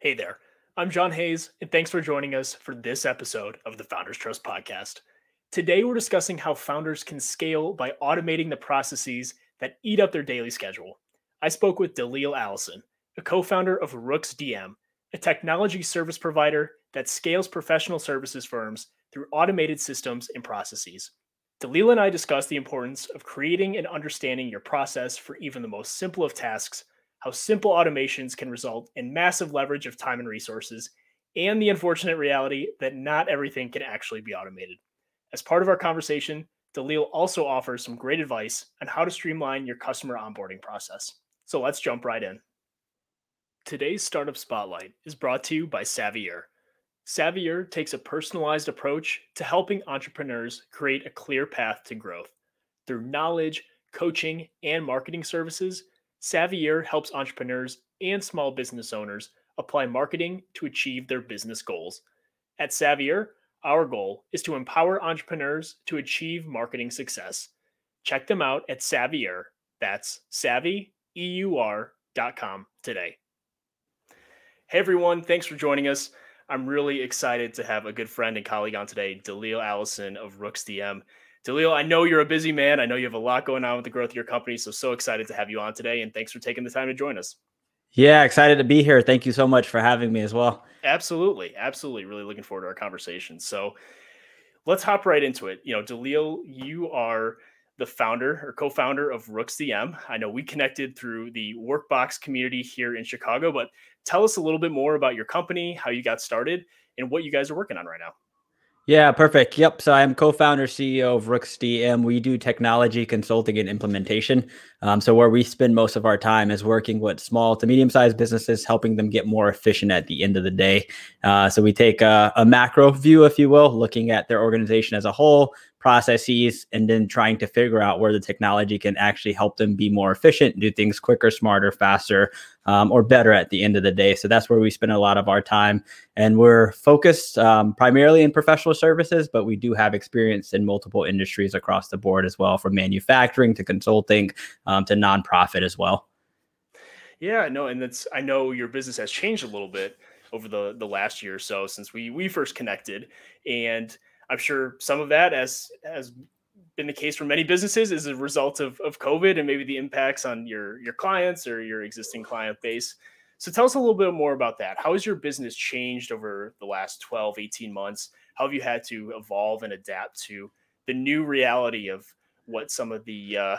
Hey there, I'm John Hayes, and thanks for joining us for this episode of the Founders Trust Podcast. Today, we're discussing how founders can scale by automating the processes that eat up their daily schedule. I spoke with Dalil Allison, a co founder of Rooks DM, a technology service provider that scales professional services firms through automated systems and processes. Dalil and I discussed the importance of creating and understanding your process for even the most simple of tasks how simple automations can result in massive leverage of time and resources, and the unfortunate reality that not everything can actually be automated. As part of our conversation, Dalil also offers some great advice on how to streamline your customer onboarding process. So let's jump right in. Today's Startup Spotlight is brought to you by Savier. Savier takes a personalized approach to helping entrepreneurs create a clear path to growth. Through knowledge, coaching, and marketing services, Savier helps entrepreneurs and small business owners apply marketing to achieve their business goals. At Savier, our goal is to empower entrepreneurs to achieve marketing success. Check them out at Savier, that's savvyeur.com today. Hey everyone, thanks for joining us. I'm really excited to have a good friend and colleague on today, Dalil Allison of Rooks DM. Dalil, I know you're a busy man. I know you have a lot going on with the growth of your company. So, so excited to have you on today. And thanks for taking the time to join us. Yeah, excited to be here. Thank you so much for having me as well. Absolutely. Absolutely. Really looking forward to our conversation. So, let's hop right into it. You know, Dalil, you are the founder or co-founder of Rooks DM. I know we connected through the Workbox community here in Chicago, but tell us a little bit more about your company, how you got started, and what you guys are working on right now. Yeah, perfect. Yep. So I'm co-founder, CEO of Rooks DM. We do technology consulting and implementation. Um, so where we spend most of our time is working with small to medium-sized businesses, helping them get more efficient at the end of the day. Uh, so we take a, a macro view, if you will, looking at their organization as a whole, processes and then trying to figure out where the technology can actually help them be more efficient, do things quicker, smarter, faster, um, or better at the end of the day. So that's where we spend a lot of our time. And we're focused um, primarily in professional services, but we do have experience in multiple industries across the board as well, from manufacturing to consulting um, to nonprofit as well. Yeah, no, and that's I know your business has changed a little bit over the the last year or so since we we first connected, and I'm sure some of that, as has been the case for many businesses, is a result of, of COVID and maybe the impacts on your your clients or your existing client base. So tell us a little bit more about that. How has your business changed over the last 12, 18 months? How have you had to evolve and adapt to the new reality of what some of the uh,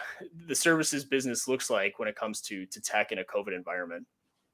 the services business looks like when it comes to to tech in a COVID environment?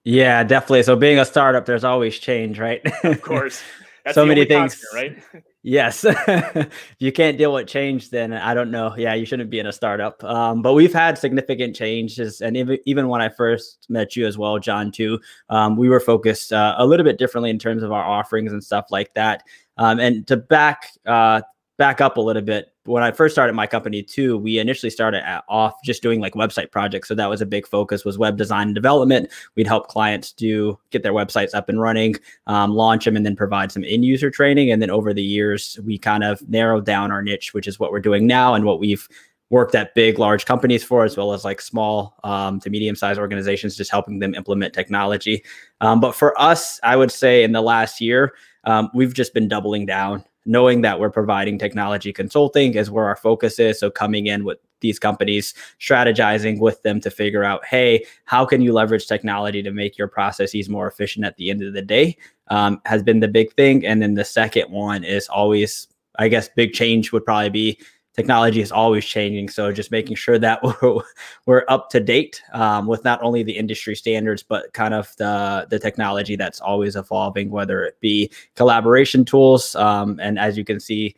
Yeah, definitely. So being a startup, there's always change, right? of course. That's so many things, constant, right? yes. If you can't deal with change, then I don't know. Yeah, you shouldn't be in a startup. Um, but we've had significant changes, and even even when I first met you as well, John, too, um, we were focused uh, a little bit differently in terms of our offerings and stuff like that. Um, and to back uh, back up a little bit. When i first started my company too we initially started off just doing like website projects. So that was a big focus was web design and development. We'd help clients do get their websites up and running um, launch them and then provide some end user training. And then over the years we kind of narrowed down our niche which is what we're doing now and what we've worked at big large companies for as well as like small um, to medium sized organizations just helping them implement technology. Um, but for us i would say in the last year um, we've just been doubling down knowing that we're providing technology consulting is where our focus is. So coming in with these companies, strategizing with them to figure out, hey, how can you leverage technology to make your processes more efficient at the end of the day um, has been the big thing. And then the second one is always, I guess, big change would probably be technology is always changing. So just making sure that we're, we're up to date um, with not only the industry standards, but kind of the, the technology that's always evolving, whether it be collaboration tools. Um, and as you can see,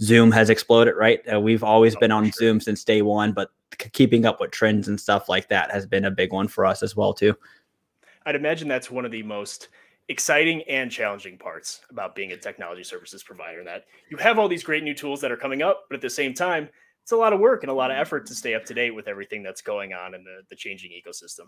Zoom has exploded, right? Uh, we've always oh, been on. Zoom since day one, but c- keeping up with trends and stuff like that has been a big one for us as well, too. I'd imagine that's one of the most exciting and challenging parts about being a technology services provider that you have all these great new tools that are coming up, but at the same time, it's a lot of work and a lot of effort to stay up to date with everything that's going on in the, the changing ecosystem.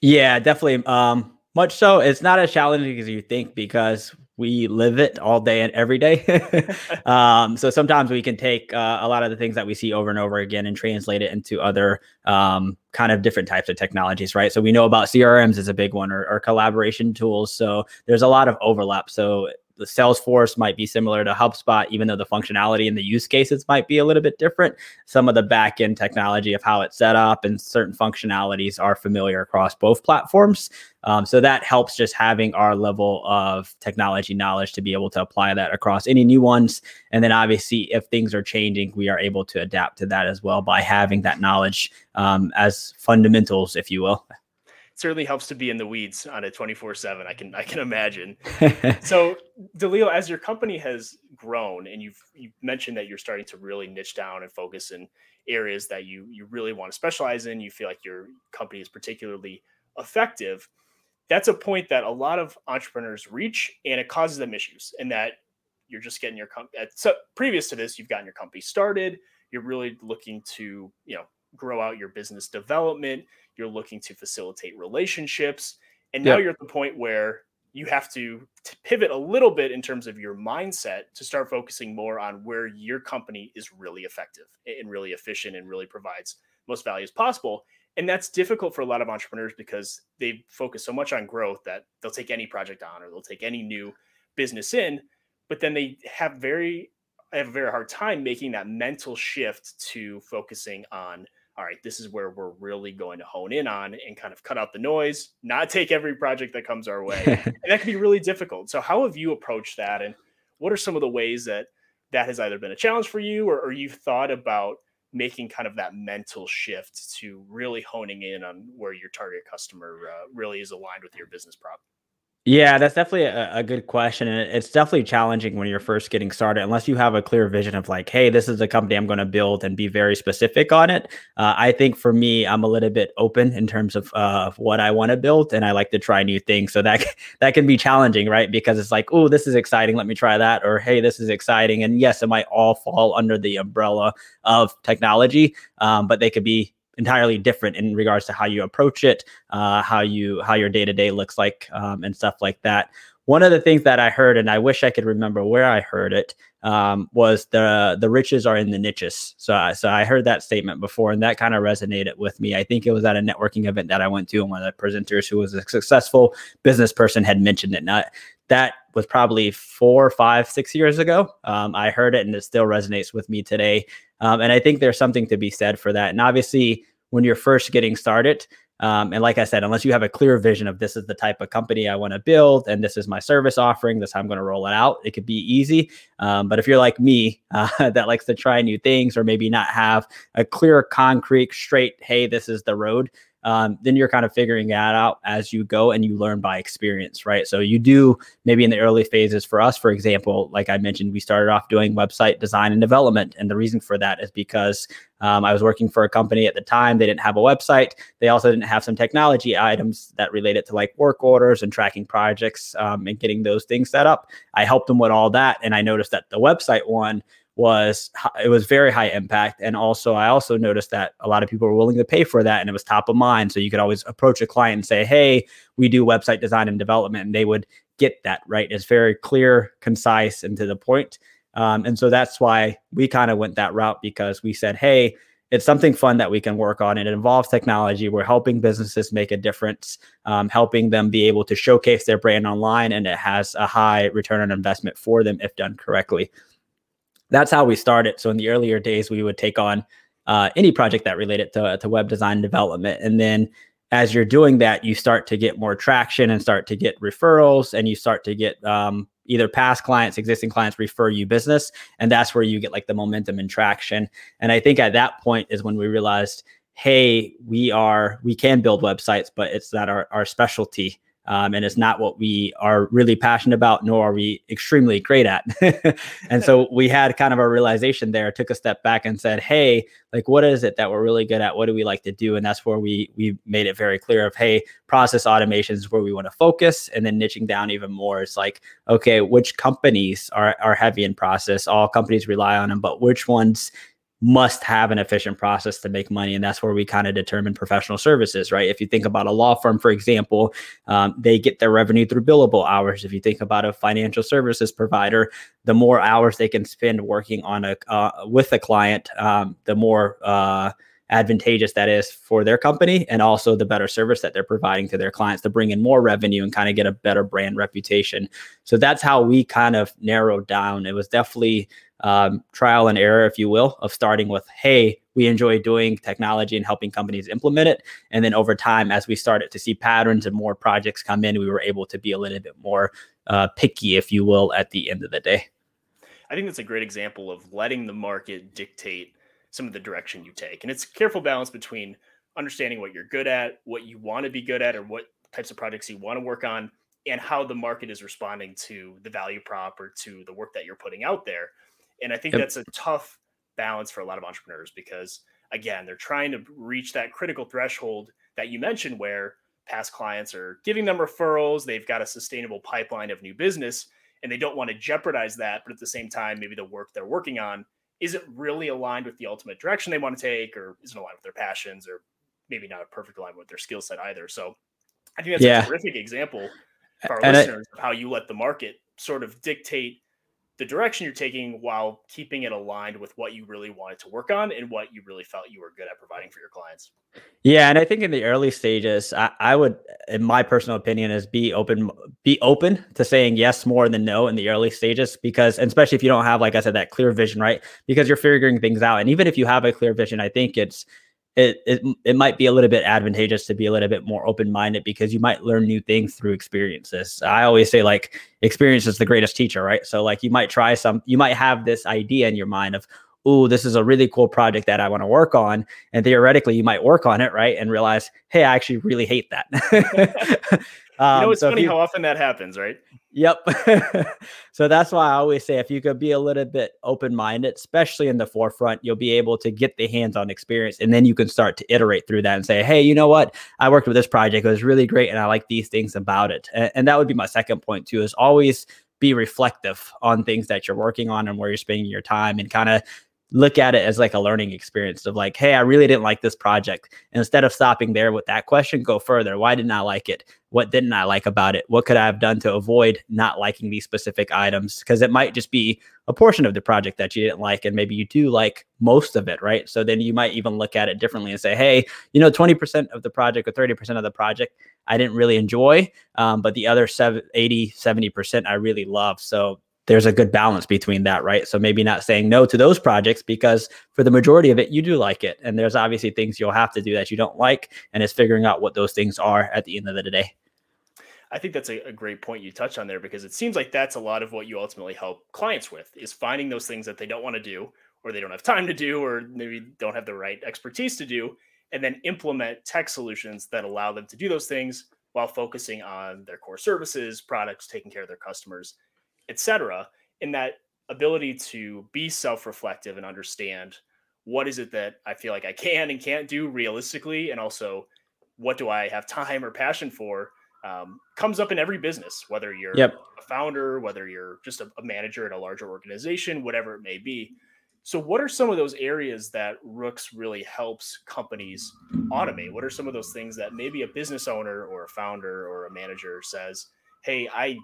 Yeah, definitely. Um, much so. It's not as challenging as you think because we live it all day and every day. um, so sometimes we can take uh, a lot of the things that we see over and over again and translate it into other um, kind of different types of technologies, right? So we know about CRMs is a big one or, or collaboration tools. So there's a lot of overlap. So the Salesforce might be similar to HubSpot, even though the functionality and the use cases might be a little bit different. Some of the back end technology of how it's set up and certain functionalities are familiar across both platforms. Um, so that helps just having our level of technology knowledge to be able to apply that across any new ones. And then obviously, if things are changing, we are able to adapt to that as well by having that knowledge um, as fundamentals, if you will certainly helps to be in the weeds on a 24 7 i can i can imagine. So Dalil as your company has grown and you've you mentioned that you're starting to really niche down and focus in areas that you you really want to specialize in you feel like your company is particularly effective that's a point that a lot of entrepreneurs reach and it causes them issues and that you're just getting your company so previous to this you've gotten your company started you're really looking to you know grow out your business development you're looking to facilitate relationships and now yep. you're at the point where you have to, to pivot a little bit in terms of your mindset to start focusing more on where your company is really effective and really efficient and really provides most value as possible and that's difficult for a lot of entrepreneurs because they focus so much on growth that they'll take any project on or they'll take any new business in but then they have very I have a very hard time making that mental shift to focusing on all right, this is where we're really going to hone in on and kind of cut out the noise, not take every project that comes our way. and that can be really difficult. So, how have you approached that? And what are some of the ways that that has either been a challenge for you or, or you've thought about making kind of that mental shift to really honing in on where your target customer uh, really is aligned with your business prop? Yeah, that's definitely a, a, good question. And it's definitely challenging when you're first getting started, unless you have a clear vision of like, hey, this is the company I'm going to build and be very specific on it. Uh, I think for me, I'm a little bit open in terms of uh, what I want to build and I like to try new things. So that, that can be challenging, right? Because it's like, oh, this is exciting. Let me try that. Or, hey, this is exciting. And yes, it might all fall under the umbrella of technology, um, but they could be entirely different in regards to how you approach it, uh, how you how your day to day looks like, um, and stuff like that. One of the things that I heard, and I wish I could remember where I heard it, um, was the the riches are in the niches. So, I, so I heard that statement before, and that kind of resonated with me. I think it was at a networking event that I went to, and one of the presenters who was a successful business person had mentioned it. Now, that was probably four, five, six years ago. Um, I heard it, and it still resonates with me today. Um, and I think there's something to be said for that. And obviously, when you're first getting started. Um, and like I said, unless you have a clear vision of this is the type of company I want to build and this is my service offering, this how I'm going to roll it out, it could be easy. Um, but if you're like me uh, that likes to try new things or maybe not have a clear, concrete, straight, hey, this is the road, um, then you're kind of figuring that out as you go and you learn by experience, right? So you do maybe in the early phases for us, for example, like I mentioned, we started off doing website design and development. And the reason for that is because um, I was working for a company at the time. They didn't have a website. They also didn't have some technology items that related to like work orders and tracking projects um, and getting those things set up. I helped them with all that. And I noticed that the website one was it was very high impact. And also i also noticed that a lot of people were willing to pay for that and it was top of mind. So you could always approach a client and say hey we do website design and development and they would get that right? It's very clear concise and to the point. Um, and so that's why we kind of went that route because we said hey it's something fun that we can work on. And it involves technology. We're helping businesses make a difference, um, helping them be able to showcase their brand online, and it has a high return on investment for them if done correctly that's how we started. So in the earlier days, we would take on uh, any project that related to, to web design development. And then as you're doing that, you start to get more traction and start to get referrals and you start to get um, either past clients, existing clients refer you business. And that's where you get like the momentum and traction. And I think at that point is when we realized, hey, we are, we can build websites, but it's not our, our specialty um, and it's not what we are really passionate about, nor are we extremely great at. and so we had kind of a realization there, took a step back and said, "Hey, like, what is it that we're really good at? What do we like to do?" And that's where we we made it very clear of, "Hey, process automation is where we want to focus," and then niching down even more. It's like, okay, which companies are are heavy in process? All companies rely on them, but which ones must have an efficient process to make money. And that's where we kind of determine professional services, right? If you think about a law firm, for example, um, they get their revenue through billable hours. If you think about a financial services provider, the more hours they can spend working on a uh, with a client, um, the more uh, advantageous that is for their company and also the better service that they're providing to their clients to bring in more revenue and kind of get a better brand reputation. So that's how we kind of narrowed down. It was definitely um, trial and error, if you will, of starting with, hey, we enjoy doing technology and helping companies implement it. And then over time, as we started to see patterns and more projects come in, we were able to be a little bit more uh, picky, if you will, at the end of the day. I think that's a great example of letting the market dictate some of the direction you take. And it's careful balance between understanding what you're good at, what you want to be good at, or what types of projects you want to work on, and how the market is responding to the value prop or to the work that you're putting out there. And I think yep. that's a tough balance for a lot of entrepreneurs because, again, they're trying to reach that critical threshold that you mentioned where past clients are giving them referrals, they've got a sustainable pipeline of new business, and they don't want to jeopardize that. But at the same time, maybe the work they're working on isn't really aligned with the ultimate direction they want to take or isn't aligned with their passions or maybe not a perfect alignment with their skill set either. So I think that's yeah. a terrific example for our and listeners I, of how you let the market sort of dictate the direction you're taking while keeping it aligned with what you really wanted to work on and what you really felt you were good at providing for your clients. Yeah, and I think in the early stages, I, I, would, in my personal opinion, is be open, be open to saying yes more than no in the early stages, because especially if you don't have, like I said, that clear vision, right? Because you're figuring things out, and even if you have a clear vision, I think it's it, it it might be a little bit advantageous to be a little bit more open minded because you might learn new things through experiences. I always say like experience is the greatest teacher, right? So like you might try some, you might have this idea in your mind of, oh, this is a really cool project that I want to work on, and theoretically you might work on it, right, and realize, hey, I actually really hate that. Um, you know, it's so funny you, how often that happens, right? Yep. so that's why I always say if you could be a little bit open minded, especially in the forefront, you'll be able to get the hands on experience. And then you can start to iterate through that and say, hey, you know what? I worked with this project. It was really great. And I like these things about it. And, and that would be my second point, too, is always be reflective on things that you're working on and where you're spending your time and kind of look at it as like a learning experience of like, hey, I really didn't like this project. And instead of stopping there with that question, go further. Why didn't I like it? What didn't I like about it? What could I have done to avoid not liking these specific items? Because it might just be a portion of the project that you didn't like, and maybe you do like most of it, right? So then you might even look at it differently and say, hey, you know, 20% of the project or 30% of the project I didn't really enjoy, um, but the other 70, 80, 70% I really love. So there's a good balance between that, right? So maybe not saying no to those projects because for the majority of it, you do like it. And there's obviously things you'll have to do that you don't like. And it's figuring out what those things are at the end of the day. I think that's a, a, great point you touched on there because it seems like that's a lot of what you ultimately help clients with is finding those things that they don't want to do or they don't have time to do or maybe don't have the right expertise to do and then implement tech solutions that allow them to do those things while focusing on their core services, products, taking care of their customers etc. In that ability to be self-reflective and understand what is it that I feel like I can and can't do realistically, and also what do I have time or passion for, um, comes up in every business, whether you're yep. a founder, whether you're just a, a manager at a larger organization, whatever it may be. So, what are some of those areas that Rooks really helps companies automate? What are some of those things that maybe a business owner or a founder or a manager says, Hey, I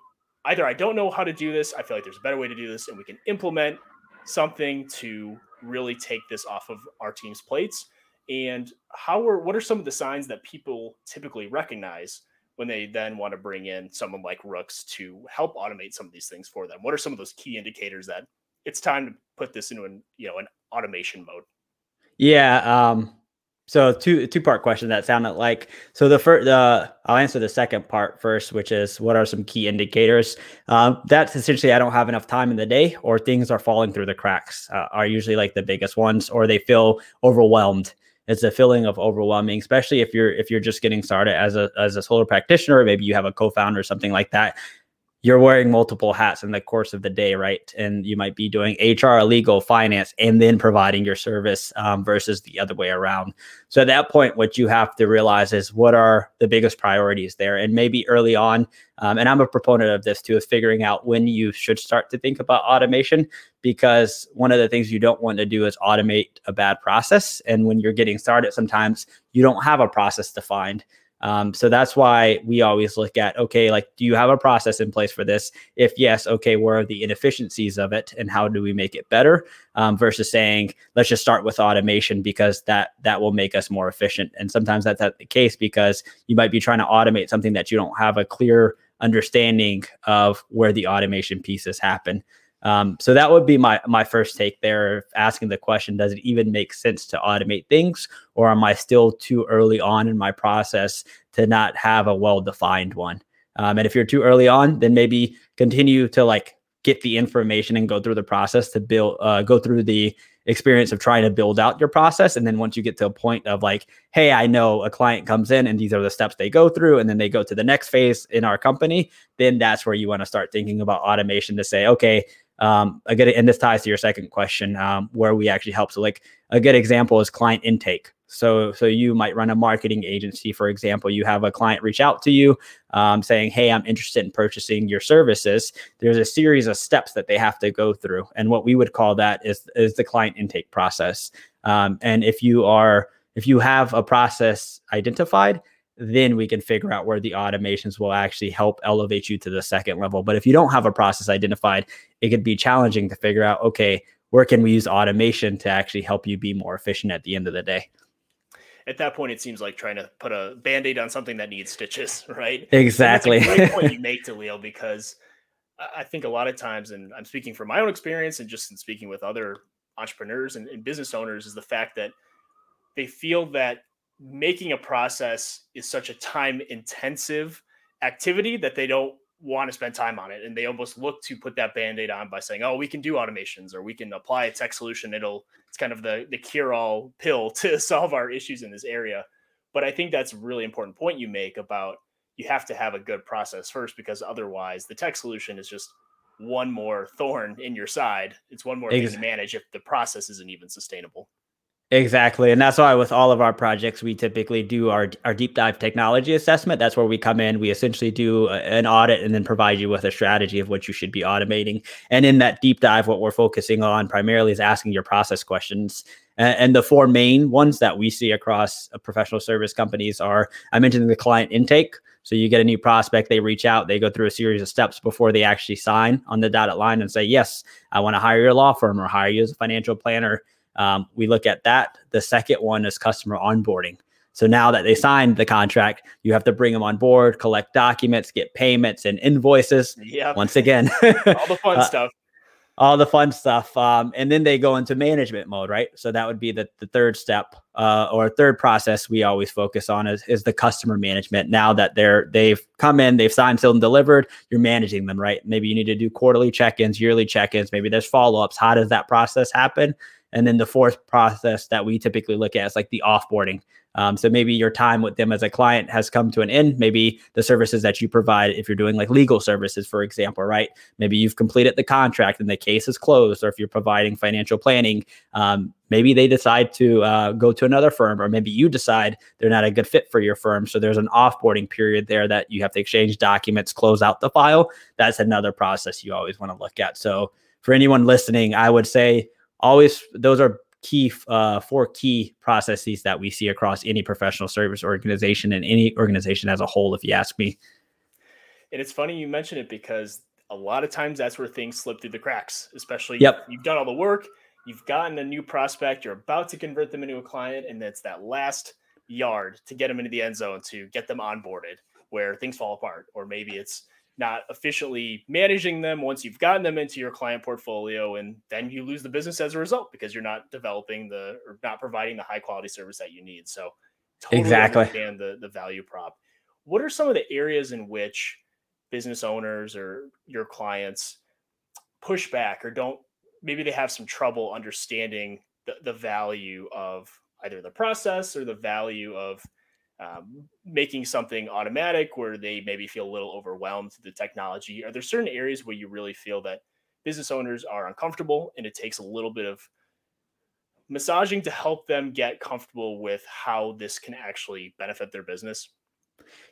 either I don't know how to do this, I feel like there's a better way to do this, and we can implement something to really take this off of our team's plates. And how are what are some of the signs that people typically recognize when they then want to bring in someone like Rooks to help automate some of these things for them? What are some of those key indicators that it's time to put this into an you know an automation mode? Yeah, um, so two two part question that sounded like so the first uh, I'll answer the second part first, which is what are some key indicators? Um, that's essentially I don't have enough time in the day, or things are falling through the cracks. Uh, are usually like the biggest ones, or they feel overwhelmed. It's a feeling of overwhelming, especially if you're if you're just getting started as a as a solo practitioner, maybe you have a co-founder or something like that you're wearing multiple hats in the course of the day, right? And you might be doing HR, legal, finance, and then providing your service um, versus the other way around. So at that point, what you have to realize is what are the biggest priorities there, and maybe early on. Um, and I'm a proponent of this too, is figuring out when you should start to think about automation, because one of the things you don't want to do is automate a bad process. And when you're getting started, sometimes you don't have a process defined. Um, so that's why we always look at okay, like, do you have a process in place for this? If yes, okay, where are the inefficiencies of it, and how do we make it better? Um, versus saying let's just start with automation because that that will make us more efficient. And sometimes that's not the case because you might be trying to automate something that you don't have a clear understanding of where the automation pieces happen. Um, so that would be my my first take there. Asking the question: Does it even make sense to automate things, or am I still too early on in my process to not have a well defined one? Um, and if you're too early on, then maybe continue to like get the information and go through the process to build, uh, go through the experience of trying to build out your process. And then once you get to a point of like, hey, I know a client comes in and these are the steps they go through, and then they go to the next phase in our company, then that's where you want to start thinking about automation to say, okay, um, a good and this ties to your second question um, where we actually help. So like a good example is client intake. So so you might run a marketing agency for example you have a client reach out to you um, saying hey i'm interested in purchasing your services. There's a series of steps that they have to go through and what we would call that is is the client intake process. Um, and if you are if you have a process identified then we can figure out where the automations will actually help elevate you to the second level. But if you don't have a process identified, it could be challenging to figure out, okay, where can we use automation to actually help you be more efficient at the end of the day? At that point, it seems like trying to put a band aid on something that needs stitches, right? Exactly. great point you make, Leo, because I think a lot of times, and I'm speaking from my own experience and just in speaking with other entrepreneurs and, and business owners, is the fact that they feel that making a process is such a time intensive activity that they don't want to spend time on it and they almost look to put that band-aid on by saying oh we can do automations or we can apply a tech solution it'll it's kind of the the cure all pill to solve our issues in this area but i think that's a really important point you make about you have to have a good process first because otherwise the tech solution is just one more thorn in your side it's one more exactly. thing to manage if the process isn't even sustainable Exactly. And that's why with all of our projects, we typically do our, our deep dive technology assessment. That's where we come in. We essentially do a, an audit and then provide you with a strategy of what you should be automating. And in that deep dive, what we're focusing on primarily is asking your process questions. And, and the four main ones that we see across uh, professional service companies are I mentioned the client intake. So you get a new prospect, they reach out, they go through a series of steps before they actually sign on the dotted line and say, Yes, I want to hire your law firm or hire you as a financial planner um, we look at that. The second one is customer onboarding. So now that they signed the contract, you have to bring them on board, collect documents, get payments and invoices. Yeah. Once again, all the fun uh, stuff. All the fun stuff. Um, and then they go into management mode, right? So that would be the, the third step uh, or third process we always focus on is, is the customer management. Now that they're they've come in, they've signed, sealed, and delivered, you're managing them, right? Maybe you need to do quarterly check-ins, yearly check-ins, maybe there's follow-ups. How does that process happen? And then the fourth process that we typically look at is like the offboarding. Um, so maybe your time with them as a client has come to an end. Maybe the services that you provide, if you're doing like legal services, for example, right? Maybe you've completed the contract and the case is closed, or if you're providing financial planning, um, maybe they decide to uh, go to another firm, or maybe you decide they're not a good fit for your firm. So there's an offboarding period there that you have to exchange documents, close out the file. That's another process you always want to look at. So for anyone listening, I would say always those are key uh, four key processes that we see across any professional service organization and any organization as a whole if you ask me and it's funny you mention it because a lot of times that's where things slip through the cracks especially yep. you've done all the work you've gotten a new prospect you're about to convert them into a client and it's that last yard to get them into the end zone to get them onboarded where things fall apart or maybe it's not efficiently managing them. Once you've gotten them into your client portfolio and then you lose the business as a result because you're not developing the or not providing the high quality service that you need. So totally exactly. understand the, the value prop. What are some of the areas in which business owners or your clients push back or don't maybe they have some trouble understanding the, the value of either the process or the value of um, making something automatic where they maybe feel a little overwhelmed with the technology? Are there certain areas where you really feel that business owners are uncomfortable and it takes a little bit of massaging to help them get comfortable with how this can actually benefit their business?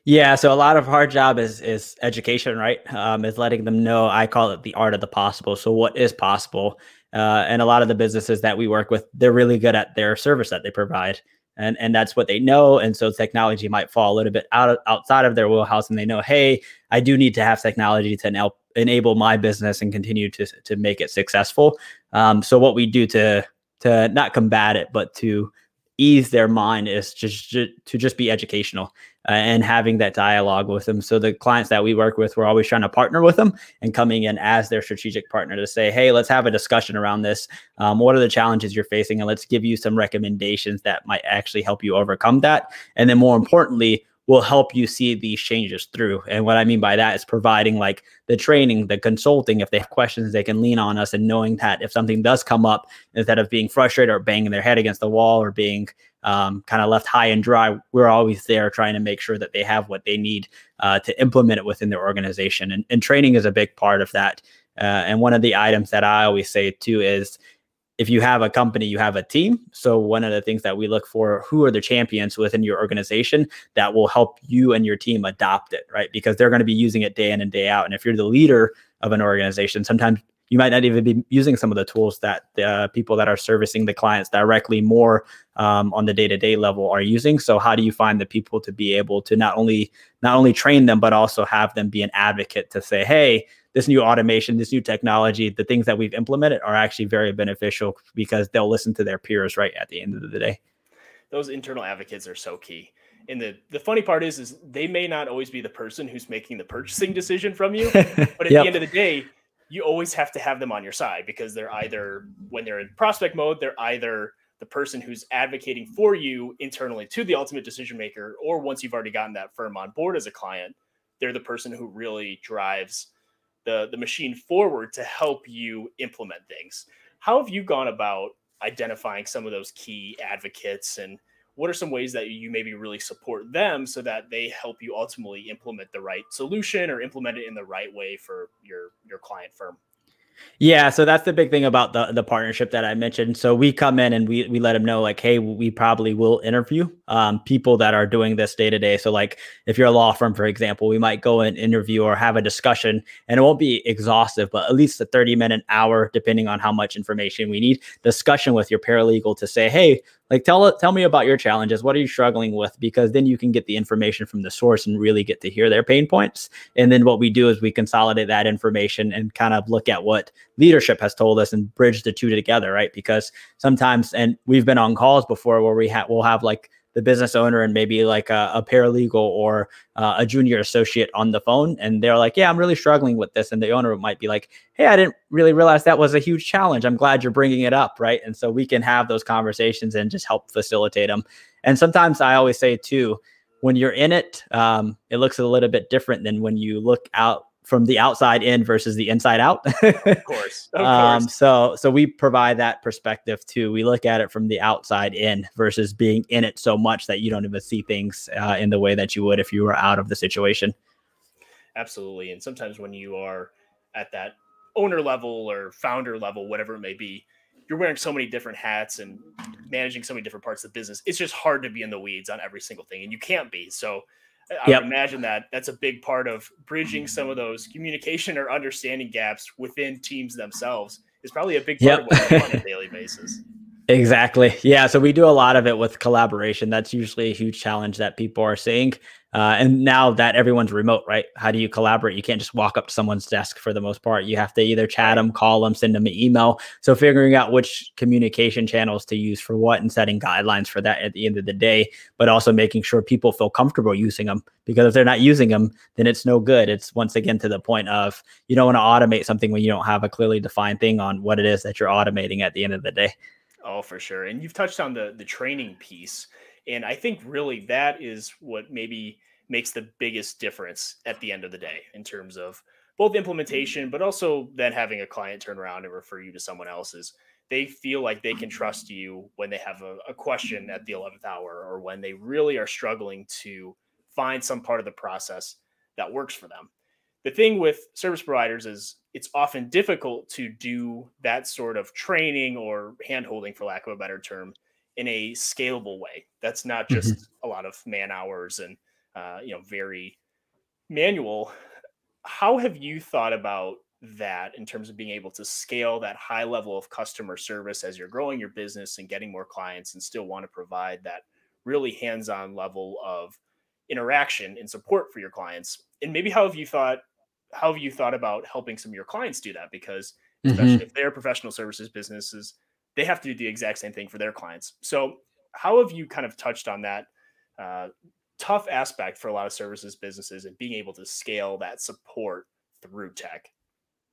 Yeah, so a lot of our job is is education, right? Um, is letting them know. I call it the art of the possible. So what is possible? Uh, and a lot of the businesses that we work with, they're really good at their service that they provide, and and that's what they know. And so technology might fall a little bit out of, outside of their wheelhouse, and they know, hey, I do need to have technology to help enable my business and continue to to make it successful. Um, so what we do to to not combat it, but to ease their mind is just, to just be educational and having that dialogue with them. So the clients that we work with, we're always trying to partner with them and coming in as their strategic partner to say, hey, let's have a discussion around this. Um, what are the challenges you're facing, and let's give you some recommendations that might actually help you overcome that. And then more importantly, will help you see these changes through. And what I mean by that is providing like the training, the consulting. If they have questions, they can lean on us and knowing that if something does come up, instead of being frustrated or banging their head against the wall or being um, kind of left high and dry, we're always there trying to make sure that they have what they need uh, to implement it within their organization. And, and training is a big part of that. Uh, and one of the items that I always say too is if you have a company, you have a team. So one of the things that we look for, who are the champions within your organization that will help you and your team adopt it, right? Because they're going to be using it day in and day out. And if you're the leader of an organization, sometimes you might not even be using some of the tools that the uh, people that are servicing the clients directly more um, on the day-to-day level are using so how do you find the people to be able to not only not only train them but also have them be an advocate to say hey this new automation, this new technology, the things that we've implemented are actually very beneficial because they'll listen to their peers right at the end of the day. Those internal advocates are so key. And the the funny part is is they may not always be the person who's making the purchasing decision from you, but at yep. the end of the day, you always have to have them on your side because they're either when they're in prospect mode, they're either the person who's advocating for you internally to the ultimate decision maker, or once you've already gotten that firm on board as a client, they're the person who really drives the the machine forward to help you implement things. How have you gone about identifying some of those key advocates and what are some ways that you maybe really support them so that they help you ultimately implement the right solution or implement it in the right way for your your client firm? Yeah, so that's the big thing about the the partnership that I mentioned. So we come in and we we let them know like, hey, we probably will interview um, people that are doing this day to day. So like, if you're a law firm, for example, we might go and interview or have a discussion, and it won't be exhaustive, but at least a 30 minute hour, depending on how much information we need, discussion with your paralegal to say, hey, like tell tell me about your challenges. What are you struggling with? Because then you can get the information from the source and really get to hear their pain points. And then what we do is we consolidate that information and kind of look at what leadership has told us and bridge the two together right? Because sometimes and we've been on calls before where we have we'll have like the business owner and maybe like a, a paralegal or uh, a junior associate on the phone and they're like yeah i'm really struggling with this and the owner might be like hey i didn't really realize that was a huge challenge. I'm glad you're bringing it up right? And so we can have those conversations and just help facilitate them and sometimes i always say too when you're in it um, it looks a little bit different than when you look out from the outside in versus the inside out. of course. Of um, course. so so we provide that perspective too. We look at it from the outside in versus being in it so much that you don't even see things uh, in the way that you would if you were out of the situation. Absolutely. And sometimes when you are at that owner level or founder level, whatever it may be, you're wearing so many different hats and managing so many different parts of the business. It's just hard to be in the weeds on every single thing, and you can't be. So I yep. would imagine that that's a big part of bridging some of those communication or understanding gaps within teams themselves is probably a big part yep. of what on a daily basis. Exactly. Yeah. So we do a lot of it with collaboration. That's usually a huge challenge that people are seeing. Uh, and now that everyone's remote, right? How do you collaborate? You can't just walk up to someone's desk for the most part. You have to either chat them, call them, send them an email. So figuring out which communication channels to use for what and setting guidelines for that at the end of the day, but also making sure people feel comfortable using them. Because if they're not using them, then it's no good. It's once again to the point of you don't want to automate something when you don't have a clearly defined thing on what it is that you're automating at the end of the day. Oh, for sure. And you've touched on the the training piece. And I think really that is what maybe makes the biggest difference at the end of the day in terms of both implementation, but also then having a client turn around and refer you to someone else's they feel like they can trust you when they have a, a question at the 11th hour or when they really are struggling to find some part of the process that works for them. The thing with service providers is it's often difficult to do that sort of training or handholding, for lack of a better term, in a scalable way. That's not just mm-hmm. a lot of man hours and uh, you know very manual. How have you thought about that in terms of being able to scale that high level of customer service as you're growing your business and getting more clients and still want to provide that really hands-on level of interaction and support for your clients and maybe how have you thought how have you thought about helping some of your clients do that? Because especially mm-hmm. if they're professional services businesses they have to do the exact same thing for their clients. So how have you kind of touched on that uh, tough aspect for a lot of services businesses and being able to scale that support through tech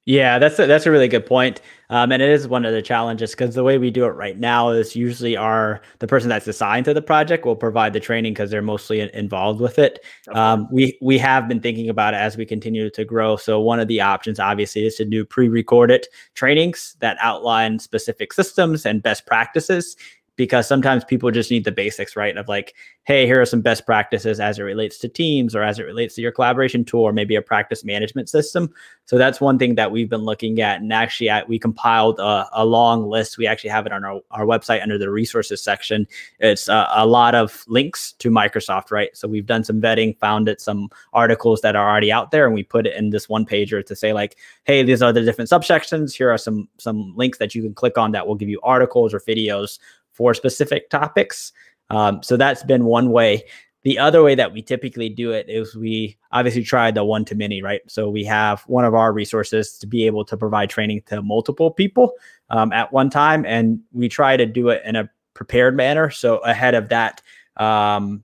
yeah, that's a, that's a really good point. Um, and it is one of the challenges because the way we do it right now is usually our the person that's assigned to the project will provide the training because they're mostly involved with it. Okay. Um, we we have been thinking about it as we continue to grow. So one of the options, obviously, is to do pre-recorded trainings that outline specific systems and best practices because sometimes people just need the basics, right? Of like, hey, here are some best practices as it relates to teams or as it relates to your collaboration tool or maybe a practice management system. So that's one thing that we've been looking at. And actually, we compiled a, a, long list. We actually have it on our, our website under the resources section. It's a, a lot of links to Microsoft, right? So we've done some vetting, found it some articles that are already out there, and we put it in this one pager to say like, hey, these are the different subsections. Here are some some links that you can click on that will give you articles or videos for specific topics. Um, so that's been one way. The other way that we typically do it is we obviously try the one to many, right? So we have one of our resources to be able to provide training to multiple people um, at one time, and we try to do it in a prepared manner. So ahead of that um,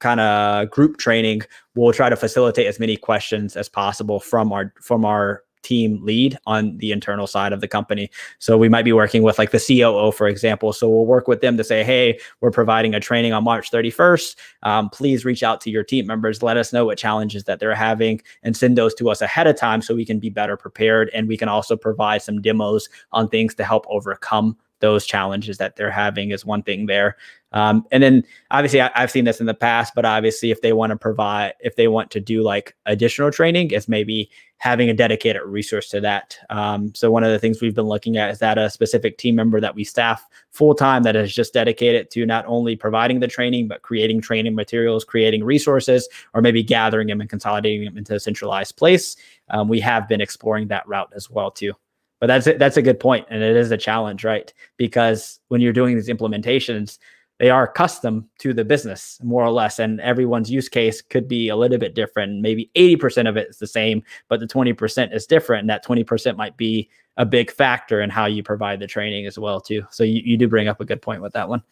kind of group training, we'll try to facilitate as many questions as possible from our from our team lead on the internal side of the company. So we might be working with like the COO, for example. So we'll work with them to say, hey, we're providing a training on March 31st. Um, please reach out to your team members. Let us know what challenges that they're having and send those to us ahead of time so we can be better prepared. And we can also provide some demos on things to help overcome those challenges that they're having is one thing there. Um, and then obviously I, have seen this in the past, but obviously if they want to provide, if they want to do like additional training, it's maybe having a dedicated resource to that. Um, so one of the things we've been looking at is that a specific team member that we staff full time that is just dedicated to not only providing the training, but creating training materials, creating resources, or maybe gathering them and consolidating them into a centralized place. Um, we have been exploring that route as well too. But that's that's a good point, and it is a challenge, right? Because when you're doing these implementations, they are custom to the business more or less and everyone's use case could be a little bit different. Maybe 80% of it is the same but the 20% is different and that 20% might be a big factor in how you provide the training as well too. So you, you do bring up a good point with that one.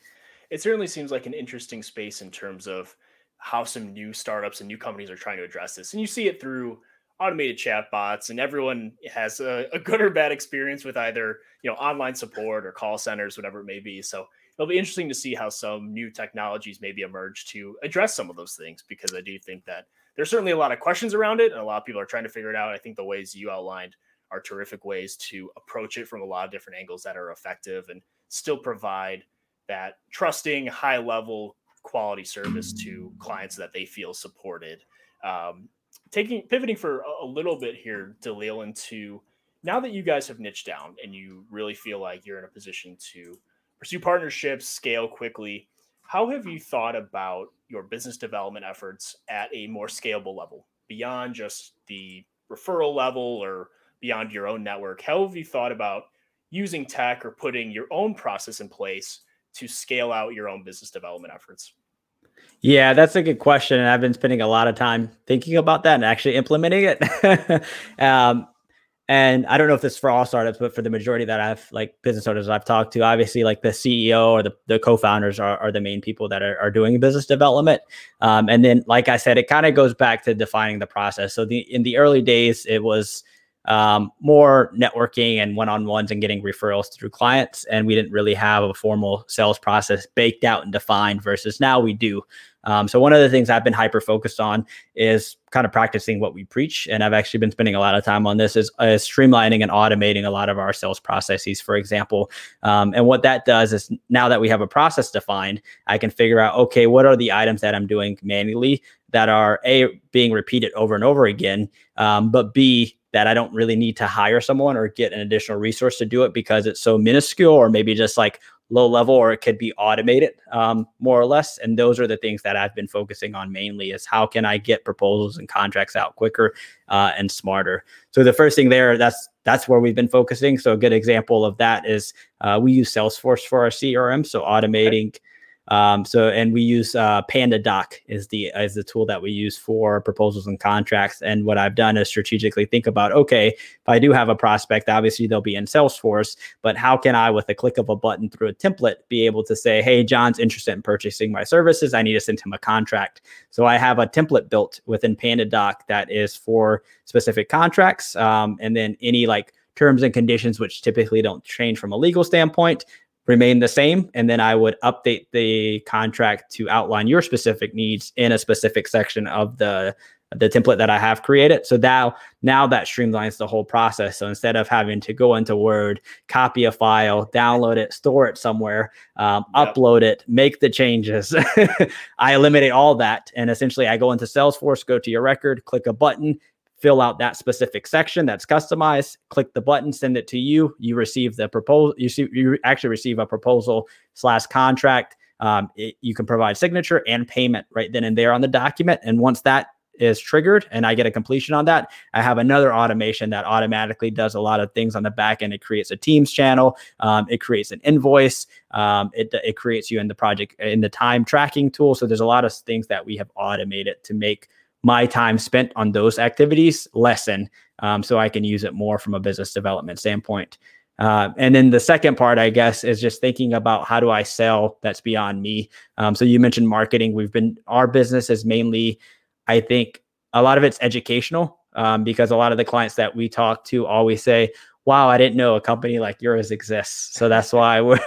It certainly seems like an interesting space in terms of how some new startups and new companies are trying to address this and you see it through automated chatbots and everyone has a, a good or bad experience with either you know online support or call centers whatever it may be. So it'll be interesting to see how some new technologies maybe emerge to address some of those things because I do think that there's certainly a lot of questions around it and a lot of people are trying to figure it out. I think the ways you outlined are terrific ways to approach it from a lot of different angles that are effective and still provide that trusting, high level quality service to clients that they feel supported. Um, taking pivoting for a little bit here, Dalil, into now that you guys have niched down and you really feel like you're in a position to pursue partnerships, scale quickly. How have you thought about your business development efforts at a more scalable level beyond just the referral level or beyond your own network? How have you thought about using tech or putting your own process in place to scale out your own business development efforts? Yeah, that's a good question. And I've been spending a lot of time thinking about that and actually implementing it. um, and I don't know if this is for all startups, but for the majority that I've like business owners I've talked to, obviously like the CEO or the, the co-founders are, are the main people that are, are doing business development. Um, and then, like I said, it kind of goes back to defining the process. So the in the early days, it was um, more networking and one-on-ones and getting referrals through clients. And we didn't really have a formal sales process baked out and defined versus now we do. Um, so one of the things I've been hyper focused on is kind of practicing what we preach, and I've actually been spending a lot of time on this is, is streamlining and automating a lot of our sales processes, for example. Um, and what that does is now that we have a process defined, I can figure out okay, what are the items that I'm doing manually that are a being repeated over and over again, um, but b that I don't really need to hire someone or get an additional resource to do it because it's so minuscule or maybe just like low level or it could be automated um, more or less. And those are the things that i've been focusing on mainly is how can i get proposals and contracts out quicker uh, and smarter. So the first thing there that's that's where we've been focusing. So a good example of that is uh, we use salesforce for our crm so automating okay um, so and we use uh, PandaDoc is the is the tool that we use for proposals and contracts. And what I've done is strategically think about okay, if I do have a prospect, obviously they'll be in Salesforce, but how can I, with a click of a button through a template, be able to say, hey, John's interested in purchasing my services. I need to send him a contract. So I have a template built within PandaDoc that is for specific contracts, um, and then any like terms and conditions, which typically don't change from a legal standpoint, remain the same. And then I would update the contract to outline your specific needs in a specific section of the the template that I have created. So now, now that streamlines the whole process. So instead of having to go into Word, copy a file, download it, store it somewhere, um, yep. upload it, make the changes, I eliminate all that. And essentially I go into Salesforce, go to your record, click a button, fill out that specific section that's customized, click the button, send it to you. You receive the proposal. You see, you actually receive a proposal slash contract. Um, it, you can provide signature and payment right then and there on the document. And once that is triggered and I get a completion on that, I have another automation that automatically does a lot of things on the back end. It creates a Teams channel, um, it creates an invoice, um, it, it creates you in the project in the time tracking tool. So there's a lot of things that we have automated to make my time spent on those activities lessen um, so I can use it more from a business development standpoint. Uh, and then the second part, I guess, is just thinking about how do I sell that's beyond me. Um, so you mentioned marketing. We've been, our business is mainly, I think, a lot of it's educational um, because a lot of the clients that we talk to always say, wow, I didn't know a company like yours exists. So that's why we're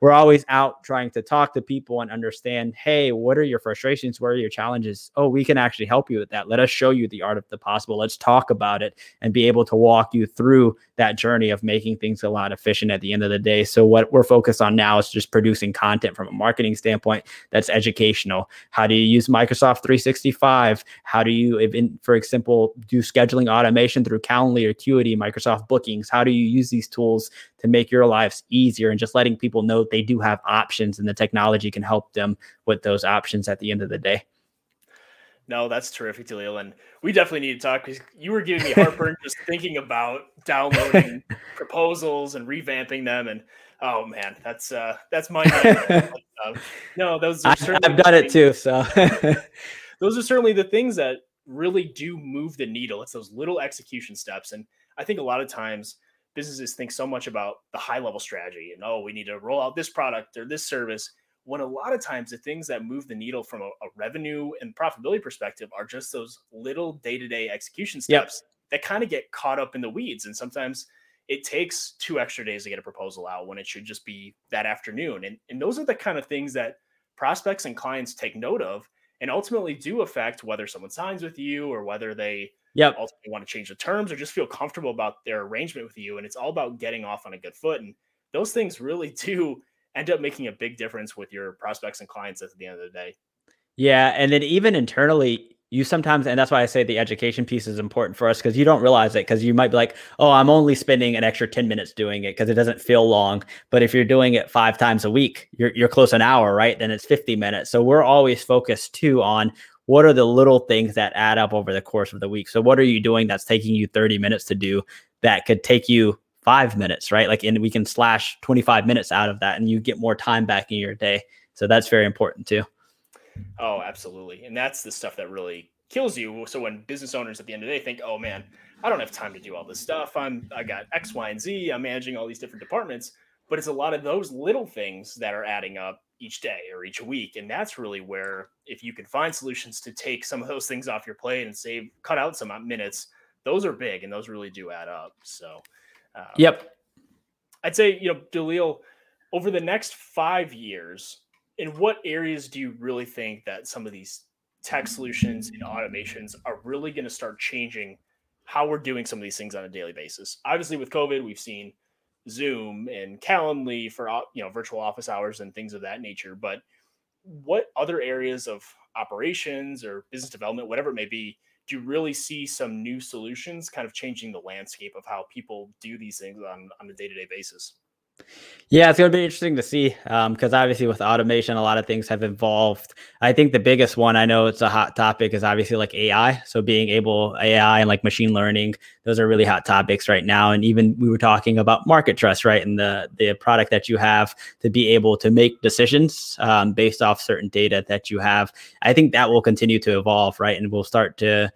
we're always out trying to talk to people and understand, hey, what are your frustrations? Where are your challenges? Oh, we can actually help you with that. Let us show you the art of the possible. Let's talk about it and be able to walk you through that journey of making things a lot efficient at the end of the day. So what we're focused on now is just producing content from a marketing standpoint that's educational. How do you use Microsoft 365? How do you, for example, do scheduling automation through Calendly or Acuity, Microsoft Booking? How do you use these tools to make your lives easier and just letting people know they do have options and the technology can help them with those options at the end of the day? No, that's terrific, Dalil. And we definitely need to talk because you were giving me heartburn just thinking about downloading proposals and revamping them. And oh man, that's uh that's my uh, no, those are I, I've done it too. So those are certainly the things that really do move the needle. It's those little execution steps. And I think a lot of times businesses think so much about the high level strategy and oh, we need to roll out this product or this service. When a lot of times the things that move the needle from a, a revenue and profitability perspective are just those little day to day execution steps yep. that kind of get caught up in the weeds. And sometimes it takes two extra days to get a proposal out when it should just be that afternoon. And, and those are the kind of things that prospects and clients take note of and ultimately do affect whether someone signs with you or whether they yep. ultimately want to change the terms or just feel comfortable about their arrangement with you. And it's all about getting off on a good foot. And those things really do end up making a big difference with your prospects and clients at the end of the day. Yeah. And then even internally, you sometimes and that's why i say the education piece is important for us because you don't realize it because you might be like oh i'm only spending an extra 10 minutes doing it because it doesn't feel long but if you're doing it five times a week you're, you're close an hour right then it's 50 minutes so we're always focused too on what are the little things that add up over the course of the week so what are you doing that's taking you 30 minutes to do that could take you five minutes right like and we can slash 25 minutes out of that and you get more time back in your day so that's very important too Oh, absolutely. And that's the stuff that really kills you. So when business owners at the end of the day think, "Oh man, I don't have time to do all this stuff. I'm I got X, Y, and Z. I'm managing all these different departments." But it's a lot of those little things that are adding up each day or each week, and that's really where if you can find solutions to take some of those things off your plate and save, cut out some minutes, those are big and those really do add up. So, um, yep, I'd say you know, Dalil, over the next five years, in what areas do you really think that some of these tech solutions and automations are really going to start changing how we're doing some of these things on a daily basis? Obviously, with COVID, we've seen Zoom and Calendly for uh, you know virtual office hours and things of that nature. But what other areas of operations or business development, whatever it may be, do you really see some new solutions kind of changing the landscape of how people do these things on, on a day to day basis? Yeah, it's going to be interesting to see because um, obviously with automation, a lot of things have evolved. I think the biggest one I know it's a hot topic is obviously like AI. So being able AI and like machine learning, those are really hot topics right now. And even we were talking about market trust, right? And the the product that you have to be able to make decisions um, based off certain data that you have. I think that will continue to evolve, right? And we'll start to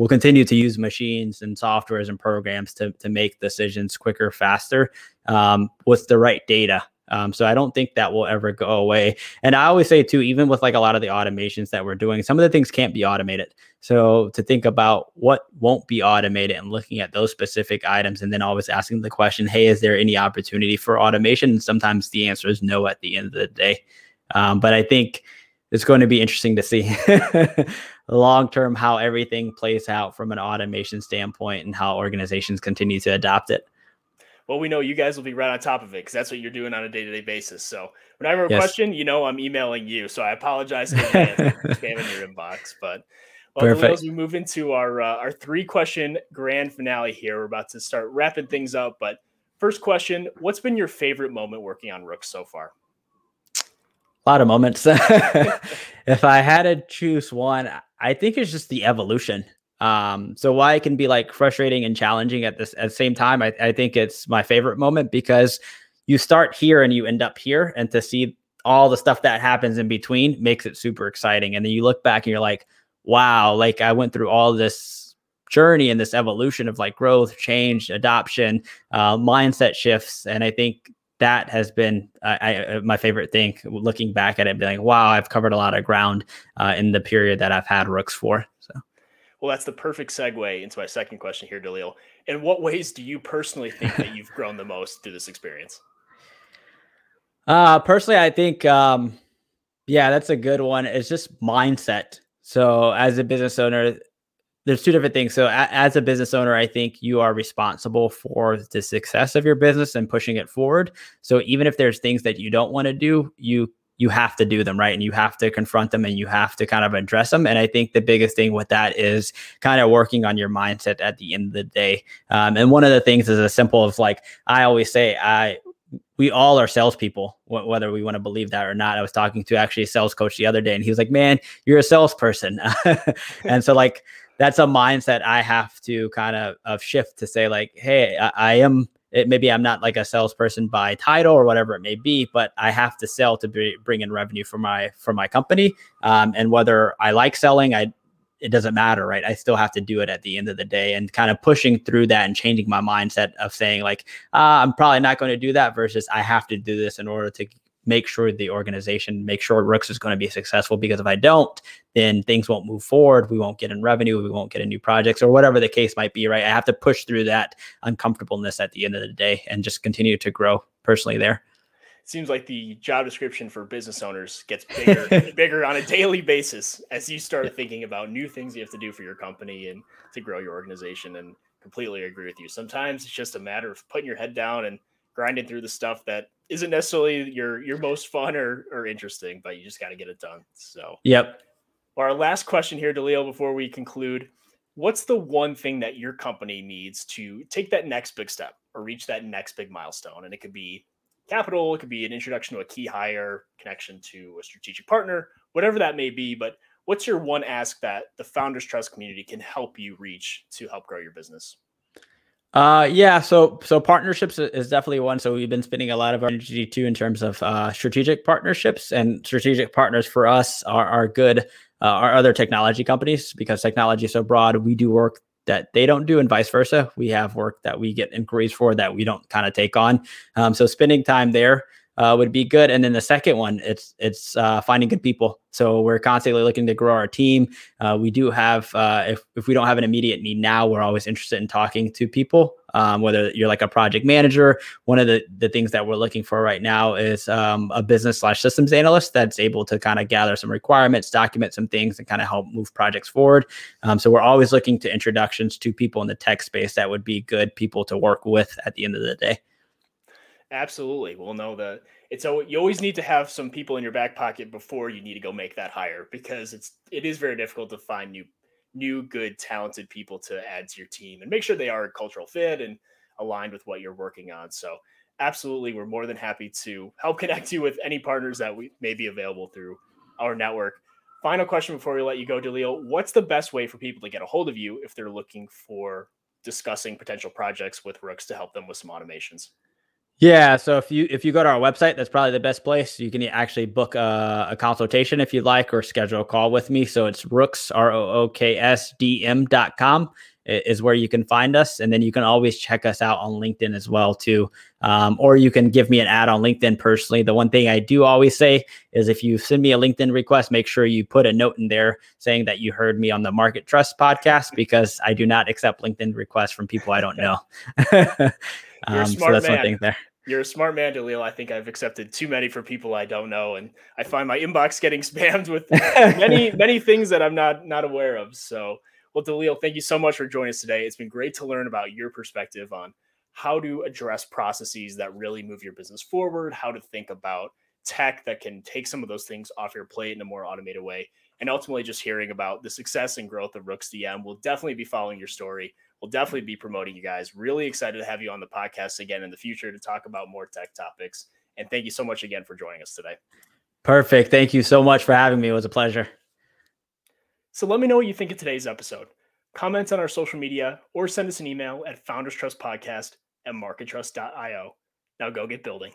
we'll continue to use machines and softwares and programs to, to make decisions quicker, faster um, with the right data. Um, so I don't think that will ever go away. And I always say too, even with like a lot of the automations that we're doing, some of the things can't be automated. So to think about what won't be automated and looking at those specific items, and then always asking the question, "Hey, is there any opportunity for automation?" And sometimes the answer is no at the end of the day. Um, but I think it's going to be interesting to see long term how everything plays out from an automation standpoint and how organizations continue to adopt it. Well, we know you guys will be right on top of it because that's what you're doing on a day to day basis. So when I have a yes. question, you know I'm emailing you. So I apologize for spamming your inbox. But well, Perfect. as we move into our uh, our three question grand finale here, we're about to start wrapping things up. But first question: What's been your favorite moment working on Rooks so far? A lot of moments. if I had to choose one, I think it's just the evolution. Um, so why it can be like frustrating and challenging at this at the same time, I, I think it's my favorite moment because you start here and you end up here, and to see all the stuff that happens in between makes it super exciting. And then you look back and you're like, wow, like I went through all this journey and this evolution of like growth, change, adoption, uh, mindset shifts. And I think that has been uh, I, uh, my favorite thing looking back at it being like wow i've covered a lot of ground uh, in the period that i've had rooks for so. Well that's the perfect segue into my second question here dalil in what ways do you personally think that you've grown the most through this experience? Uh personally i think um yeah that's a good one. It's just mindset. So as a business owner there's two different things. So a, as a business owner, I think you are responsible for the success of your business and pushing it forward. So even if there's things that you don't want to do, you you have to do them right and you have to confront them and you have to kind of address them and i think the biggest thing with that is kind of working on your mindset at the end of the day um, and one of the things is as simple as like i always say i we all are salespeople, whether we want to believe that or not. I was talking to actually a sales coach the other day, and he was like, "Man, you're a salesperson," and so like that's a mindset I have to kind of, of shift to say like, hey, I, I am. It, maybe I'm not like a salesperson by title or whatever it may be, but I have to sell to be, bring in revenue for my for my company. Um, and whether I like selling, I it doesn't matter, right? I still have to do it at the end of the day and kind of pushing through that and changing my mindset of saying, like, uh, I'm probably not going to do that versus I have to do this in order to make sure the organization, make sure Rooks is going to be successful. Because if I don't, then things won't move forward. We won't get in revenue. We won't get in new projects or whatever the case might be, right? I have to push through that uncomfortableness at the end of the day and just continue to grow personally there. Seems like the job description for business owners gets bigger and bigger on a daily basis as you start thinking about new things you have to do for your company and to grow your organization. And completely agree with you. Sometimes it's just a matter of putting your head down and grinding through the stuff that isn't necessarily your your most fun or or interesting, but you just got to get it done. So yep. Our last question here, Dalil, before we conclude, what's the one thing that your company needs to take that next big step or reach that next big milestone? And it could be capital, it could be an introduction to a key hire, connection to a strategic partner, whatever that may be. But what's your one ask that the Founders Trust community can help you reach to help grow your business? Uh, yeah. So, so partnerships is definitely one. So we've been spending a lot of our energy too in terms of uh, strategic partnerships, and strategic partners for us are are good. Uh, are other technology companies because technology is so broad. We do work that they don't do, and vice versa. We have work that we get inquiries for that we don't kind of take on. Um, so spending time there uh, would be good. And then the second one, it's it's uh, finding good people. So we're constantly looking to grow our team. Uh, we do have, uh, if if we don't have an immediate need now, we're always interested in talking to people um, whether you're like a project manager. One of the, the things that we're looking for right now is um, a business slash systems analyst that's able to kind of gather some requirements, document some things, and kind of help move projects forward. Um, so we're always looking to introductions to people in the tech space that would be good people to work with at the end of the day. Absolutely. We'll know that it's so you always need to have some people in your back pocket before you need to go make that hire because it's it is very difficult to find new new good talented people to add to your team and make sure they are a cultural fit and aligned with what you're working on. So absolutely we're more than happy to help connect you with any partners that we may be available through our network. Final question before we let you go, Dalil. What's the best way for people to get a hold of you if they're looking for discussing potential projects with Rooks to help them with some automations? Yeah, so if you if you go to our website, that's probably the best place. You can actually book a, a consultation if you'd like, or schedule a call with me. So it's rooks r o o k s d m dot com is where you can find us, and then you can always check us out on LinkedIn as well too. Um, or you can give me an add on LinkedIn personally. The one thing I do always say is if you send me a LinkedIn request, make sure you put a note in there saying that you heard me on the Market Trust podcast because I do not accept LinkedIn requests from people I don't know. um, so that's man. one thing there. You're a smart man, Dalil. I think I've accepted too many for people I don't know, and I find my inbox getting spammed with many, many things that I'm not not aware of. So, well, Dalil, thank you so much for joining us today. It's been great to learn about your perspective on how to address processes that really move your business forward, how to think about tech that can take some of those things off your plate in a more automated way, and ultimately just hearing about the success and growth of Rooks DM. We'll definitely be following your story we'll definitely be promoting you guys. Really excited to have you on the podcast again in the future to talk about more tech topics. And thank you so much again for joining us today. Perfect. Thank you so much for having me. It was a pleasure. So let me know what you think of today's episode. Comment on our social media or send us an email at founderstrustpodcast at markettrust.io. Now go get building.